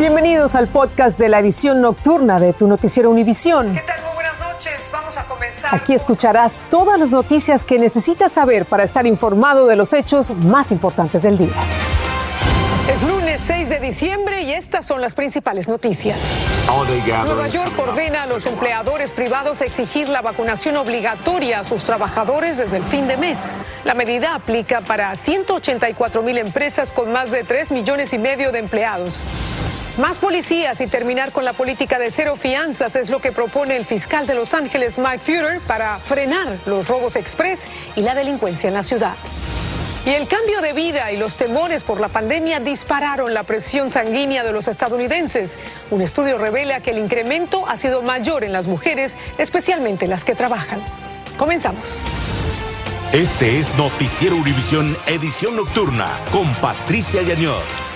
Bienvenidos al podcast de la edición nocturna de tu noticiero Univisión. ¿Qué tal? Muy buenas noches. Vamos a comenzar. Aquí escucharás todas las noticias que necesitas saber para estar informado de los hechos más importantes del día. Es lunes 6 de diciembre y estas son las principales noticias. Nueva York ordena a los empleadores privados a exigir la vacunación obligatoria a sus trabajadores desde el fin de mes. La medida aplica para 184 mil empresas con más de 3 millones y medio de empleados. Más policías y terminar con la política de cero fianzas es lo que propone el fiscal de Los Ángeles, Mike Fuller, para frenar los robos express y la delincuencia en la ciudad. Y el cambio de vida y los temores por la pandemia dispararon la presión sanguínea de los estadounidenses. Un estudio revela que el incremento ha sido mayor en las mujeres, especialmente las que trabajan. Comenzamos. Este es Noticiero Univisión Edición Nocturna con Patricia Yañor.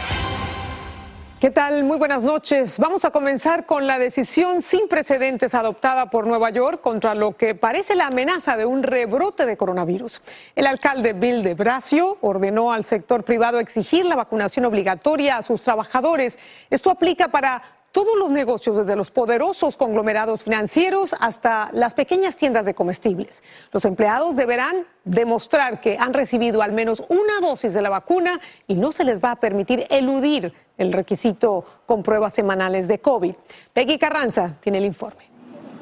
¿Qué tal? Muy buenas noches. Vamos a comenzar con la decisión sin precedentes adoptada por Nueva York contra lo que parece la amenaza de un rebrote de coronavirus. El alcalde Bill de Blasio ordenó al sector privado exigir la vacunación obligatoria a sus trabajadores. Esto aplica para todos los negocios, desde los poderosos conglomerados financieros hasta las pequeñas tiendas de comestibles. Los empleados deberán demostrar que han recibido al menos una dosis de la vacuna y no se les va a permitir eludir el requisito con pruebas semanales de COVID. Peggy Carranza tiene el informe.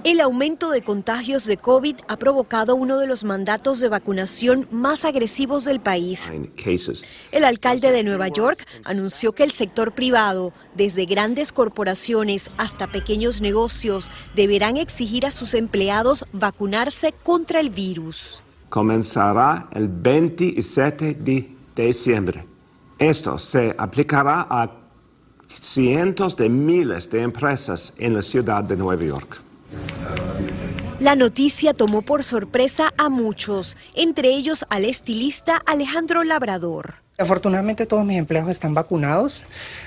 El aumento de contagios de COVID ha provocado uno de los mandatos de vacunación más agresivos del país. El alcalde de Nueva York anunció que el sector privado, desde grandes corporaciones hasta pequeños negocios, deberán exigir a sus empleados vacunarse contra el virus. Comenzará el 27 de diciembre. Esto se aplicará a cientos de miles de empresas en la ciudad de Nueva York. La noticia tomó por sorpresa a muchos, entre ellos al estilista Alejandro Labrador. Afortunadamente todos mis empleados están vacunados.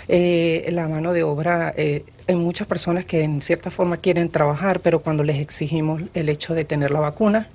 Eh, la mano de obra, eh, hay muchas personas que en cierta forma quieren trabajar, pero cuando les exigimos el hecho de tener la vacuna,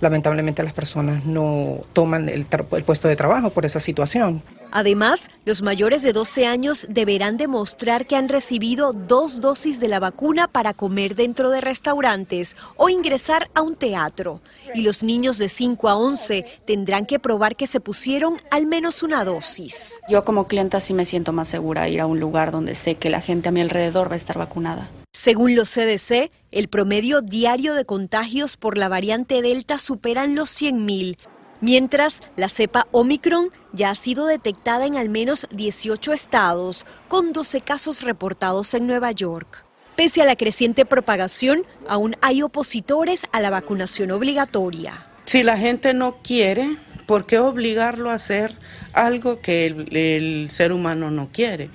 lamentablemente las personas no toman el puesto de trabajo por esa situación. Además, los mayores de 12 años deberán demostrar que han recibido dos dosis de la vacuna para comer dentro de restaurantes o ingresar a un teatro. Y los niños de 5 a 11 tendrán que probar que se pusieron al menos una dosis. Yo como clienta sí me siento más segura ir a un lugar donde sé que la gente a mi alrededor va a estar vacunada. Según los CDC, el promedio diario de contagios por la variante Delta superan los 100.000 mientras la cepa Omicron ya ha sido detectada en al menos 18 estados, con 12 casos reportados en Nueva York. Pese a la creciente propagación, aún hay opositores a la vacunación obligatoria. Si la gente no quiere, ¿por qué obligarlo a hacer algo que el, el ser humano no quiere?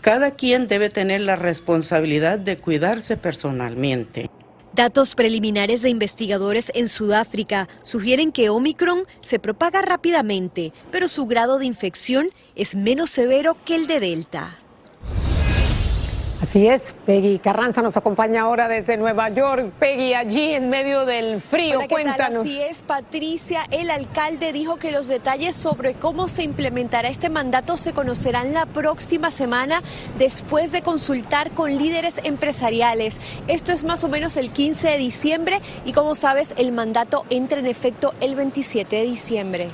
Cada quien debe tener la responsabilidad de cuidarse personalmente. Datos preliminares de investigadores en Sudáfrica sugieren que Omicron se propaga rápidamente, pero su grado de infección es menos severo que el de Delta. Así es, Peggy Carranza nos acompaña ahora desde Nueva York. Peggy, allí en medio del frío, cuéntanos. Así es, Patricia, el alcalde dijo que los detalles sobre cómo se implementará este mandato se conocerán la próxima semana después de consultar con líderes empresariales. Esto es más o menos el 15 de diciembre y como sabes, el mandato entra en efecto el 27 de diciembre.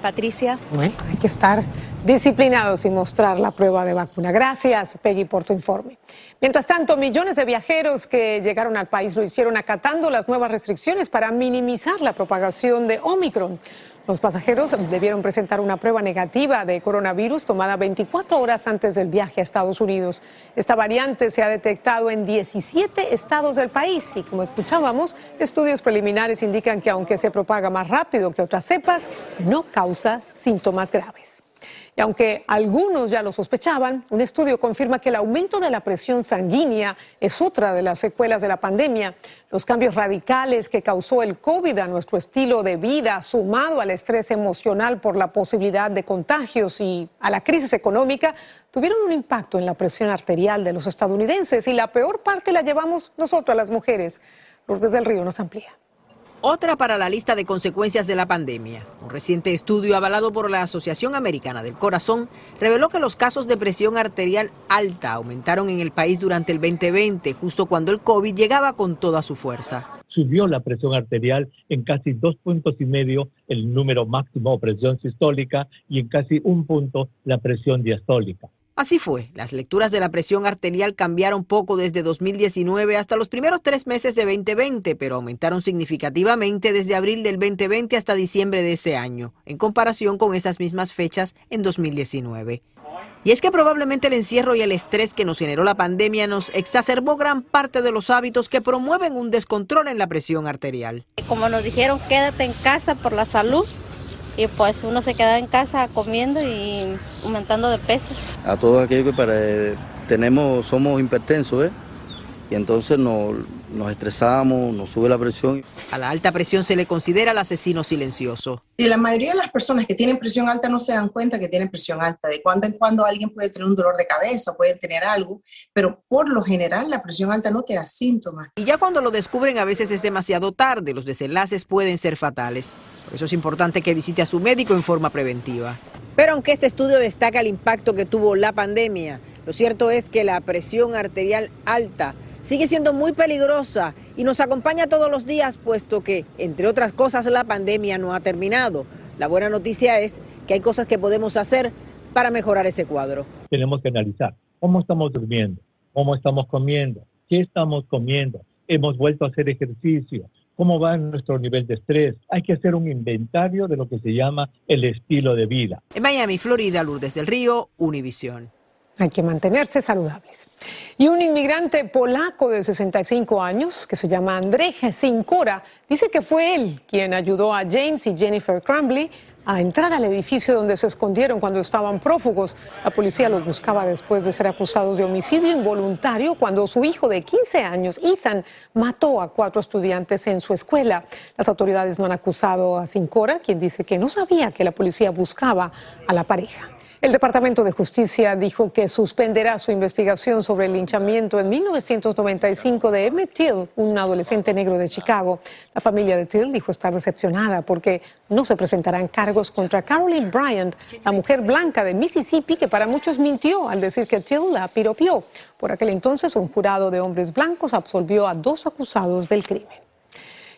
Patricia. Bueno, hay que estar disciplinados y mostrar la prueba de vacuna. Gracias, Peggy, por tu informe. Mientras tanto, millones de viajeros que llegaron al país lo hicieron acatando las nuevas restricciones para minimizar la propagación de Omicron. Los pasajeros debieron presentar una prueba negativa de coronavirus tomada 24 horas antes del viaje a Estados Unidos. Esta variante se ha detectado en 17 estados del país y como escuchábamos, estudios preliminares indican que aunque se propaga más rápido que otras cepas, no causa síntomas graves. Y aunque algunos ya lo sospechaban, un estudio confirma que el aumento de la presión sanguínea es otra de las secuelas de la pandemia. Los cambios radicales que causó el COVID a nuestro estilo de vida, sumado al estrés emocional por la posibilidad de contagios y a la crisis económica, tuvieron un impacto en la presión arterial de los estadounidenses y la peor parte la llevamos nosotras las mujeres. Lourdes del Río nos amplía. Otra para la lista de consecuencias de la pandemia. Un reciente estudio avalado por la Asociación Americana del Corazón reveló que los casos de presión arterial alta aumentaron en el país durante el 2020, justo cuando el COVID llegaba con toda su fuerza subió la presión arterial en casi dos puntos y medio el número máximo de presión sistólica y en casi un punto la presión diastólica. Así fue, las lecturas de la presión arterial cambiaron poco desde 2019 hasta los primeros tres meses de 2020, pero aumentaron significativamente desde abril del 2020 hasta diciembre de ese año, en comparación con esas mismas fechas en 2019. Y es que probablemente el encierro y el estrés que nos generó la pandemia nos exacerbó gran parte de los hábitos que promueven un descontrol en la presión arterial. Como nos dijeron, quédate en casa por la salud, y pues uno se queda en casa comiendo y aumentando de peso. A todos aquellos que para, tenemos, somos hipertensos, ¿eh? y entonces nos, nos estresamos, nos sube la presión. A la alta presión se le considera el asesino silencioso. Y la mayoría de las personas que tienen presión alta no se dan cuenta que tienen presión alta. De cuando en cuando alguien puede tener un dolor de cabeza, puede tener algo, pero por lo general la presión alta no te da síntomas. Y ya cuando lo descubren a veces es demasiado tarde, los desenlaces pueden ser fatales. Eso es importante que visite a su médico en forma preventiva. Pero aunque este estudio destaca el impacto que tuvo la pandemia, lo cierto es que la presión arterial alta sigue siendo muy peligrosa y nos acompaña todos los días, puesto que, entre otras cosas, la pandemia no ha terminado. La buena noticia es que hay cosas que podemos hacer para mejorar ese cuadro. Tenemos que analizar cómo estamos durmiendo, cómo estamos comiendo, qué estamos comiendo, hemos vuelto a hacer ejercicio, cómo va nuestro nivel de estrés. Hay que hacer un inventario de lo que se llama el estilo de vida. En Miami, Florida, Lourdes del Río, Univisión. Hay que mantenerse saludables. Y un inmigrante polaco de 65 años, que se llama Andrzej Sincora, dice que fue él quien ayudó a James y Jennifer Crumbley a entrar al edificio donde se escondieron cuando estaban prófugos. La policía los buscaba después de ser acusados de homicidio involuntario cuando su hijo de 15 años, Ethan, mató a cuatro estudiantes en su escuela. Las autoridades no han acusado a Sincora, quien dice que no sabía que la policía buscaba a la pareja. El Departamento de Justicia dijo que suspenderá su investigación sobre el linchamiento en 1995 de Emmett Till, un adolescente negro de Chicago. La familia de Till dijo estar decepcionada porque no se presentarán cargos contra Caroline Bryant, la mujer blanca de Mississippi que para muchos mintió al decir que Till la piropió. Por aquel entonces, un jurado de hombres blancos absolvió a dos acusados del crimen.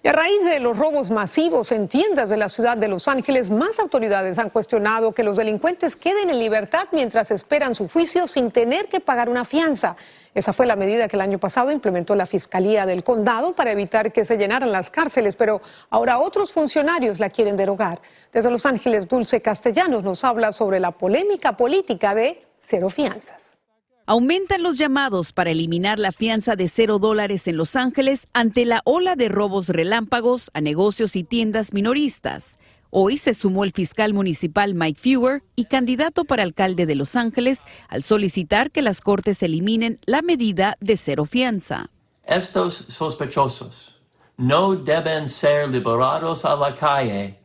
A raíz de los robos masivos en tiendas de la ciudad de Los Ángeles, más autoridades han cuestionado que los delincuentes queden en libertad mientras esperan su juicio sin tener que pagar una fianza. Esa fue la medida que el año pasado implementó la Fiscalía del Condado para evitar que se llenaran las cárceles, pero ahora otros funcionarios la quieren derogar. Desde Los Ángeles, Dulce Castellanos nos habla sobre la polémica política de cero fianzas. Aumentan los llamados para eliminar la fianza de cero dólares en Los Ángeles ante la ola de robos relámpagos a negocios y tiendas minoristas. Hoy se sumó el fiscal municipal Mike Fewer y candidato para alcalde de Los Ángeles al solicitar que las cortes eliminen la medida de cero fianza. Estos sospechosos no deben ser liberados a la calle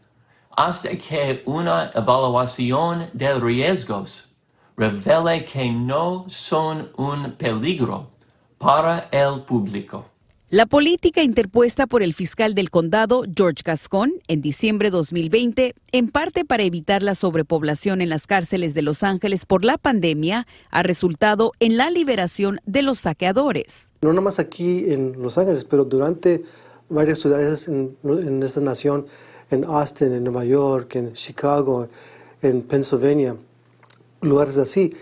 hasta que una evaluación de riesgos revele que no son un peligro para el público. La política interpuesta por el fiscal del condado, George Gascon, en diciembre de 2020, en parte para evitar la sobrepoblación en las cárceles de Los Ángeles por la pandemia, ha resultado en la liberación de los saqueadores. No nomás aquí en Los Ángeles, pero durante varias ciudades en, en esta nación, en Austin, en Nueva York, en Chicago, en Pennsylvania, lugares así,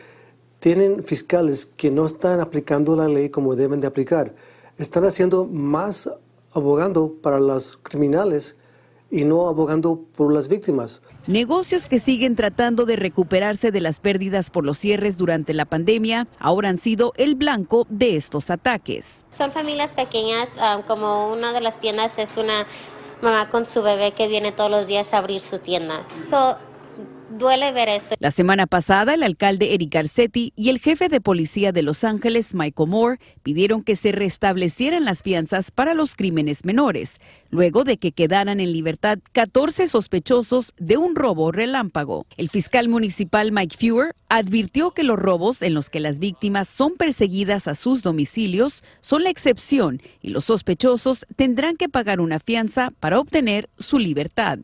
tienen fiscales que no están aplicando la ley como deben de aplicar. Están haciendo más abogando para los criminales y no abogando por las víctimas. Negocios que siguen tratando de recuperarse de las pérdidas por los cierres durante la pandemia ahora han sido el blanco de estos ataques. Son familias pequeñas, ah, como una de las tiendas es una mamá con su bebé que viene todos los días a abrir su tienda La semana pasada, el alcalde Eric Garcetti y el jefe de policía de Los Ángeles, Michael Moore, pidieron que se restablecieran las fianzas para los crímenes menores, luego de que quedaran en libertad 14 sospechosos de un robo relámpago. El fiscal municipal Mike Fewer advirtió que los robos en los que las víctimas son perseguidas a sus domicilios son la excepción y los sospechosos tendrán que pagar una fianza para obtener su libertad.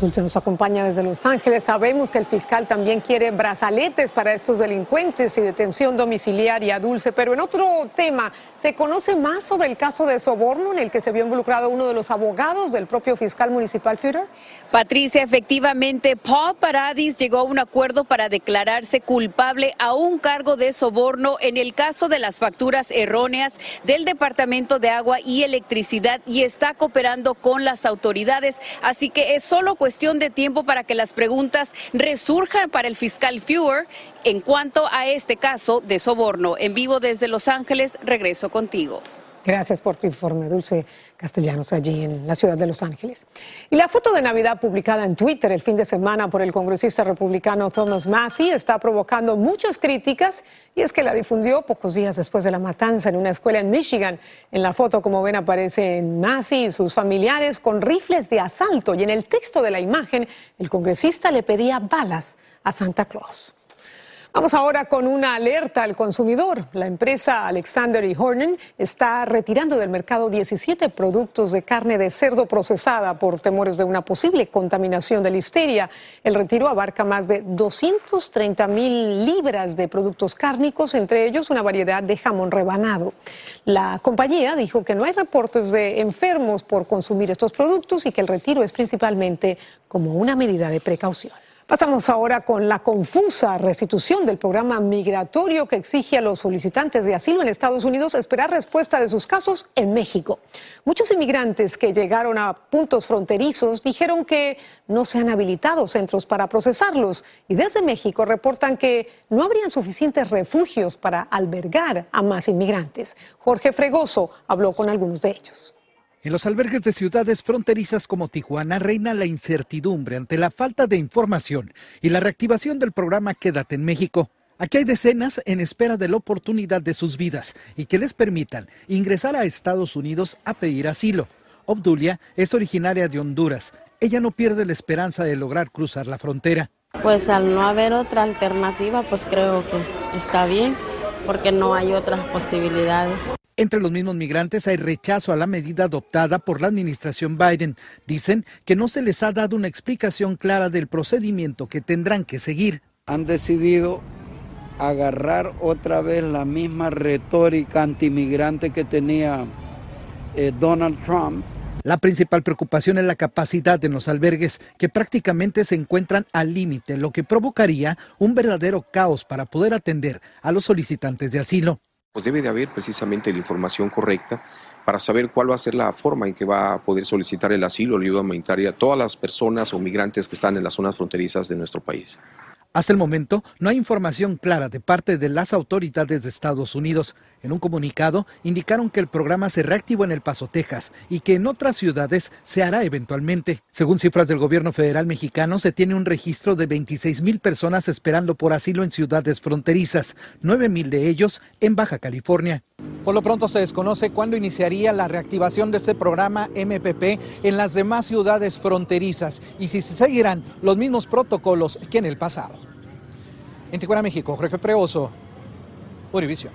Dulce nos acompaña desde Los Ángeles. Sabemos que el fiscal también quiere brazaletes para estos delincuentes y detención domiciliaria, Dulce. Pero en otro tema, ¿se conoce más sobre el caso de soborno en el que se vio involucrado uno de los abogados del propio fiscal municipal Führer? Patricia, efectivamente, Paul Paradis llegó a un acuerdo para declararse culpable a un cargo de soborno en el caso de las facturas erróneas del Departamento de Agua y Electricidad y está cooperando con las autoridades. Así que es solo cuestión de tiempo para que las preguntas resurjan para el fiscal Fewer en cuanto a este caso de soborno. En vivo desde Los Ángeles, regreso contigo. Gracias por tu informe, Dulce Castellanos, allí en la ciudad de Los Ángeles. Y la foto de Navidad publicada en Twitter el fin de semana por el congresista republicano Thomas Massey está provocando muchas críticas y es que la difundió pocos días después de la matanza en una escuela en Michigan. En la foto, como ven, aparecen Massey y sus familiares con rifles de asalto y en el texto de la imagen el congresista le pedía balas a Santa Claus. Vamos ahora con una alerta al consumidor. La empresa Alexander y Hornen está retirando del mercado 17 productos de carne de cerdo procesada por temores de una posible contaminación de listeria. El retiro abarca más de 230 mil libras de productos cárnicos, entre ellos una variedad de jamón rebanado. La compañía dijo que no hay reportes de enfermos por consumir estos productos y que el retiro es principalmente como una medida de precaución. Pasamos ahora con la confusa restitución del programa migratorio que exige a los solicitantes de asilo en Estados Unidos esperar respuesta de sus casos en México. Muchos inmigrantes que llegaron a puntos fronterizos dijeron que no se han habilitado centros para procesarlos y desde México reportan que no habrían suficientes refugios para albergar a más inmigrantes. Jorge Fregoso habló con algunos de ellos. En los albergues de ciudades fronterizas como Tijuana reina la incertidumbre ante la falta de información y la reactivación del programa Quédate en México. Aquí hay decenas en espera de la oportunidad de sus vidas y que les permitan ingresar a Estados Unidos a pedir asilo. Obdulia es originaria de Honduras. Ella no pierde la esperanza de lograr cruzar la frontera. Pues al no haber otra alternativa, pues creo que está bien, porque no hay otras posibilidades. Entre los mismos migrantes hay rechazo a la medida adoptada por la administración Biden. Dicen que no se les ha dado una explicación clara del procedimiento que tendrán que seguir. Han decidido agarrar otra vez la misma retórica antimigrante que tenía eh, Donald Trump. La principal preocupación es la capacidad en los albergues, que prácticamente se encuentran al límite, lo que provocaría un verdadero caos para poder atender a los solicitantes de asilo pues debe de haber precisamente la información correcta para saber cuál va a ser la forma en que va a poder solicitar el asilo o la ayuda humanitaria a todas las personas o migrantes que están en las zonas fronterizas de nuestro país. Hasta el momento no hay información clara de parte de las autoridades de Estados Unidos. En un comunicado indicaron que el programa se reactivó en El Paso, Texas, y que en otras ciudades se hará eventualmente. Según cifras del gobierno federal mexicano, se tiene un registro de 26 mil personas esperando por asilo en ciudades fronterizas, 9 mil de ellos en Baja California. Por lo pronto se desconoce cuándo iniciaría la reactivación de este programa MPP en las demás ciudades fronterizas y si se seguirán los mismos protocolos que en el pasado. En Tijuana, México, Jorge Preoso, Univisión.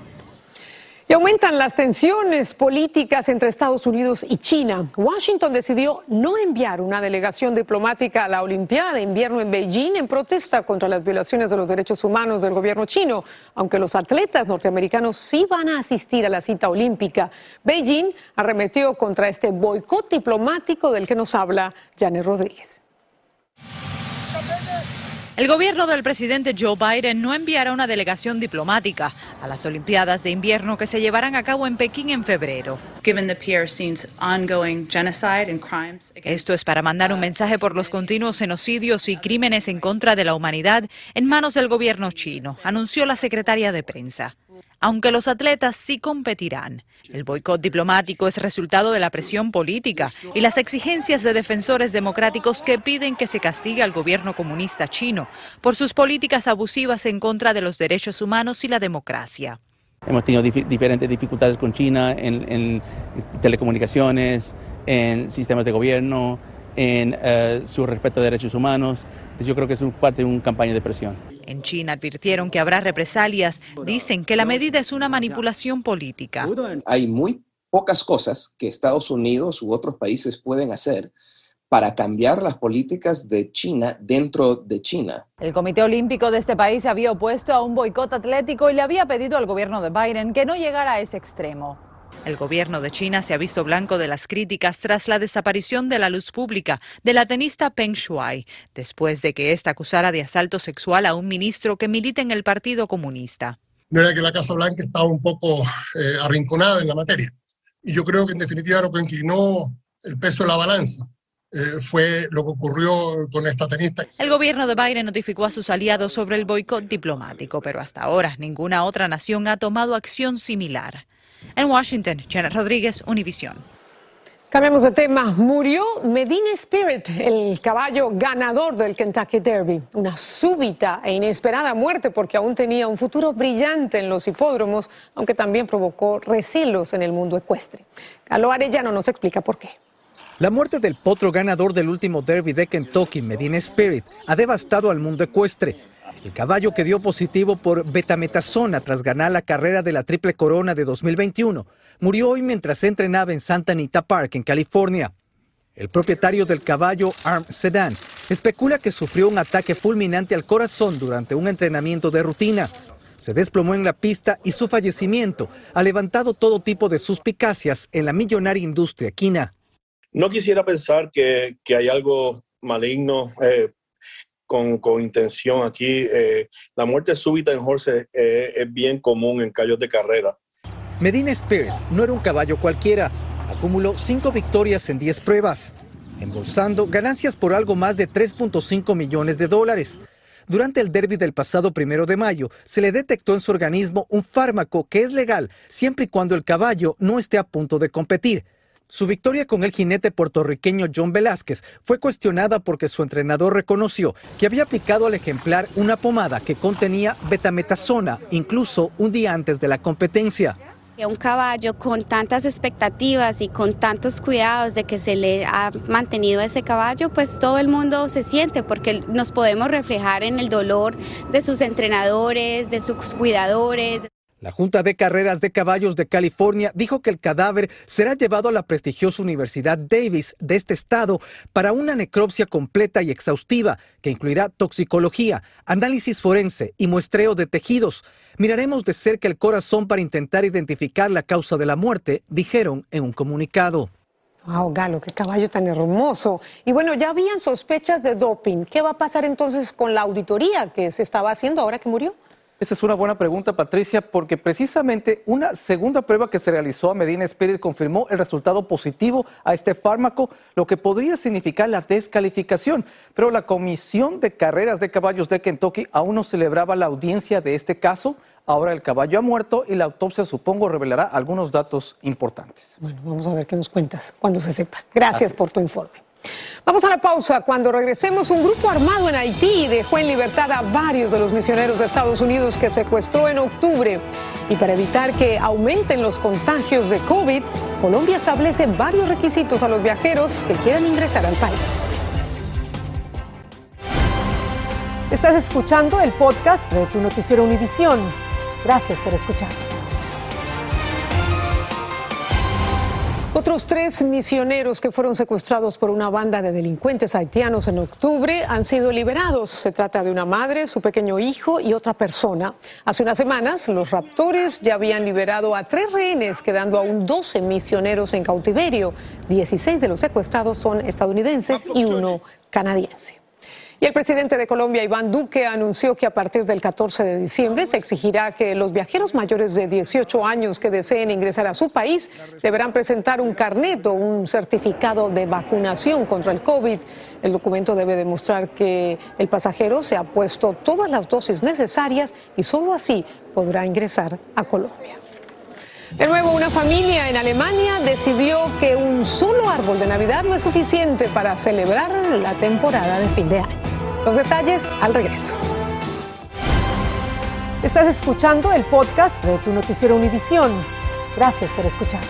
Y aumentan las tensiones políticas entre Estados Unidos y China. Washington decidió no enviar una delegación diplomática a la Olimpiada de Invierno en Beijing en protesta contra las violaciones de los derechos humanos del gobierno chino, aunque los atletas norteamericanos sí van a asistir a la cita olímpica. Beijing arremetió contra este boicot diplomático del que nos habla Janet Rodríguez. El gobierno del presidente Joe Biden no enviará una delegación diplomática a las Olimpiadas de invierno que se llevarán a cabo en Pekín en febrero. Esto es para mandar un mensaje por los continuos genocidios y crímenes en contra de la humanidad en manos del gobierno chino, anunció la secretaria de prensa. Aunque los atletas sí competirán. El boicot diplomático es resultado de la presión política y las exigencias de defensores democráticos que piden que se castigue al gobierno comunista chino por sus políticas abusivas en contra de los derechos humanos y la democracia. Hemos tenido diferentes dificultades con China en, telecomunicaciones, en sistemas de gobierno, en eh, su respeto a derechos humanos. Entonces yo creo que es parte de una campaña de presión. En China advirtieron que habrá represalias. Dicen que la medida es una manipulación política. Hay muy pocas cosas que Estados Unidos u otros países pueden hacer para cambiar las políticas de China dentro de China. El Comité Olímpico de este país se había opuesto a un boicot atlético y le había pedido al gobierno de Biden que no llegara a ese extremo. El gobierno de China se ha visto blanco de las críticas tras la desaparición de la luz pública de la tenista Peng Shuai, después de que ésta acusara de asalto sexual a un ministro que milita en el Partido Comunista. De que la Casa Blanca estaba un poco eh, arrinconada en la materia. Y yo creo que en definitiva lo que inclinó el peso de la balanza eh, fue lo que ocurrió con esta tenista. El gobierno de Biden notificó a sus aliados sobre el boicot diplomático, pero hasta ahora ninguna otra nación ha tomado acción similar. En Washington, Janet Rodríguez, Univision. Cambiamos de tema. Murió Medina Spirit, el caballo ganador del Kentucky Derby. Una súbita e inesperada muerte porque aún tenía un futuro brillante en los hipódromos, aunque también provocó recelos en el mundo ecuestre. Galo Arellano nos explica por qué. La muerte del potro ganador del último Derby de Kentucky, Medina Spirit, ha devastado al mundo ecuestre. El caballo que dio positivo por betametasona tras ganar la carrera de la Triple Corona de 2021 murió hoy mientras entrenaba en Santa Anita Park, en California. El propietario del caballo, Arm Sedan, especula que sufrió un ataque fulminante al corazón durante un entrenamiento de rutina. Se desplomó en la pista y su fallecimiento ha levantado todo tipo de suspicacias en la millonaria industria quina. No quisiera pensar que, hay algo maligno eh, con, intención aquí. Eh, la muerte súbita en horses eh, es bien común en callos de carrera. Medina Spirit no era un caballo cualquiera. Acumuló cinco victorias en 10 pruebas, embolsando ganancias por algo más de 3.5 millones de dólares. Durante el derby del pasado primero de mayo, se le detectó en su organismo un fármaco que es legal siempre y cuando el caballo no esté a punto de competir. Su victoria con el jinete puertorriqueño John Velázquez fue cuestionada porque su entrenador reconoció que había aplicado al ejemplar una pomada que contenía betametasona, incluso un día antes de la competencia. Un caballo con tantas expectativas y con tantos cuidados de que se le ha mantenido ese caballo, pues todo el mundo se siente porque nos podemos reflejar en el dolor de sus entrenadores, de sus cuidadores. La Junta de Carreras de Caballos de California dijo que el cadáver será llevado a la prestigiosa Universidad Davis de este estado para una necropsia completa y exhaustiva que incluirá toxicología, análisis forense y muestreo de tejidos. Miraremos de cerca el corazón para intentar identificar la causa de la muerte, dijeron en un comunicado. Wow, Galo, qué caballo tan hermoso. Y bueno, ya habían sospechas de doping. ¿Qué va a pasar entonces con la auditoría que se estaba haciendo ahora que murió? Esa es una buena pregunta, Patricia, porque precisamente una segunda prueba que se realizó a Medina Spirit confirmó el resultado positivo a este fármaco, lo que podría significar la descalificación. Pero la Comisión de Carreras de Caballos de Kentucky aún no celebraba la audiencia de este caso. Ahora el caballo ha muerto y la autopsia, supongo, revelará algunos datos importantes. Bueno, vamos a ver qué nos cuentas cuando se sepa. Gracias por tu informe. Vamos a la pausa. Cuando regresemos, un grupo armado en Haití dejó en libertad a varios de los misioneros de Estados Unidos que secuestró en octubre. Y para evitar que aumenten los contagios de COVID, Colombia establece varios requisitos a los viajeros que quieran ingresar al país. Estás escuchando el podcast de tu noticiero Univisión. Gracias por escucharnos. Otros tres misioneros que fueron secuestrados por una banda de delincuentes haitianos en octubre han sido liberados. Se trata de una madre, su pequeño hijo y otra persona. Hace unas semanas, los raptores ya habían liberado a tres rehenes, quedando aún 12 misioneros en cautiverio. 16 de los secuestrados son estadounidenses y uno canadiense. El presidente de Colombia, Iván Duque, anunció que a partir del 14 de diciembre se exigirá que los viajeros mayores de 18 años que deseen ingresar a su país deberán presentar un carnet o un certificado de vacunación contra el COVID. El documento debe demostrar que el pasajero se ha puesto todas las dosis necesarias y solo así podrá ingresar a Colombia. De nuevo, una familia en Alemania decidió que un solo árbol de Navidad no es suficiente para celebrar la temporada de fin de año. Los detalles al regreso. Estás escuchando el podcast de tu noticiero Univisión. Gracias por escucharnos.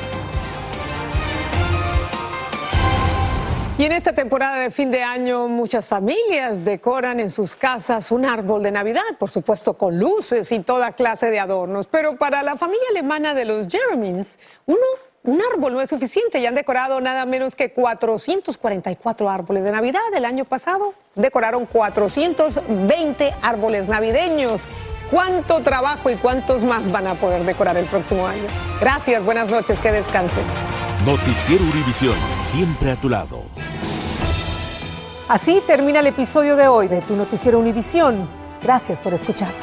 Y en esta temporada de fin de año muchas familias decoran en sus casas un árbol de Navidad, por supuesto con luces y toda clase de adornos. Pero para la familia alemana de los Jeremins, uno, un árbol no es suficiente y han decorado nada menos que 444 árboles de Navidad. El año pasado decoraron 420 árboles navideños. ¿Cuánto trabajo y cuántos más van a poder decorar el próximo año? Gracias, buenas noches, que descansen. Noticiero Univisión, siempre a tu lado. Así termina el episodio de hoy de Tu Noticiero Univisión. Gracias por escucharnos.